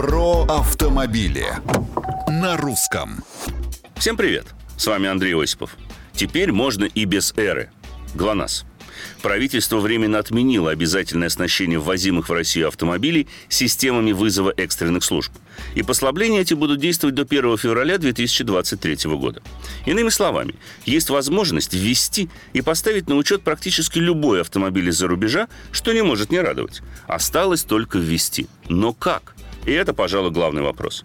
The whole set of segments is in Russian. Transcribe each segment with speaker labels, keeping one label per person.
Speaker 1: Про автомобили на русском.
Speaker 2: Всем привет! С вами Андрей Осипов. Теперь можно и без эры. ГЛОНАСС. Правительство временно отменило обязательное оснащение ввозимых в Россию автомобилей системами вызова экстренных служб. И послабления эти будут действовать до 1 февраля 2023 года. Иными словами, есть возможность ввести и поставить на учет практически любой автомобиль из-за рубежа, что не может не радовать. Осталось только ввести. Но как? И это, пожалуй, главный вопрос.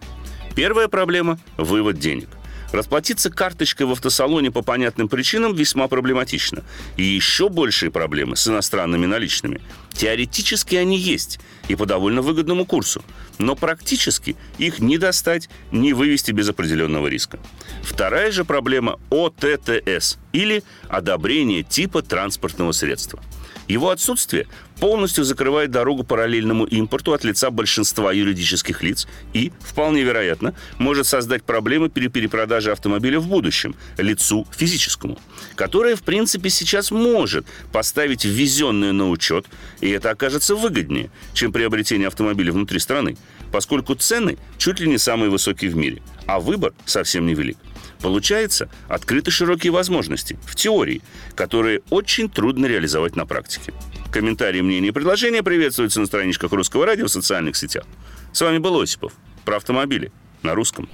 Speaker 2: Первая проблема – вывод денег – Расплатиться карточкой в автосалоне по понятным причинам весьма проблематично. И еще большие проблемы с иностранными наличными. Теоретически они есть и по довольно выгодному курсу. Но практически их не достать, не вывести без определенного риска. Вторая же проблема – ОТТС или одобрение типа транспортного средства – его отсутствие полностью закрывает дорогу параллельному импорту от лица большинства юридических лиц и, вполне вероятно, может создать проблемы при перепродаже автомобиля в будущем лицу физическому, которое, в принципе, сейчас может поставить ввезенное на учет, и это окажется выгоднее, чем приобретение автомобиля внутри страны, поскольку цены чуть ли не самые высокие в мире, а выбор совсем невелик. Получается, открыты широкие возможности, в теории, которые очень трудно реализовать на практике. Комментарии, мнения и предложения приветствуются на страничках Русского радио в социальных сетях. С вами был Осипов. Про автомобили. На русском.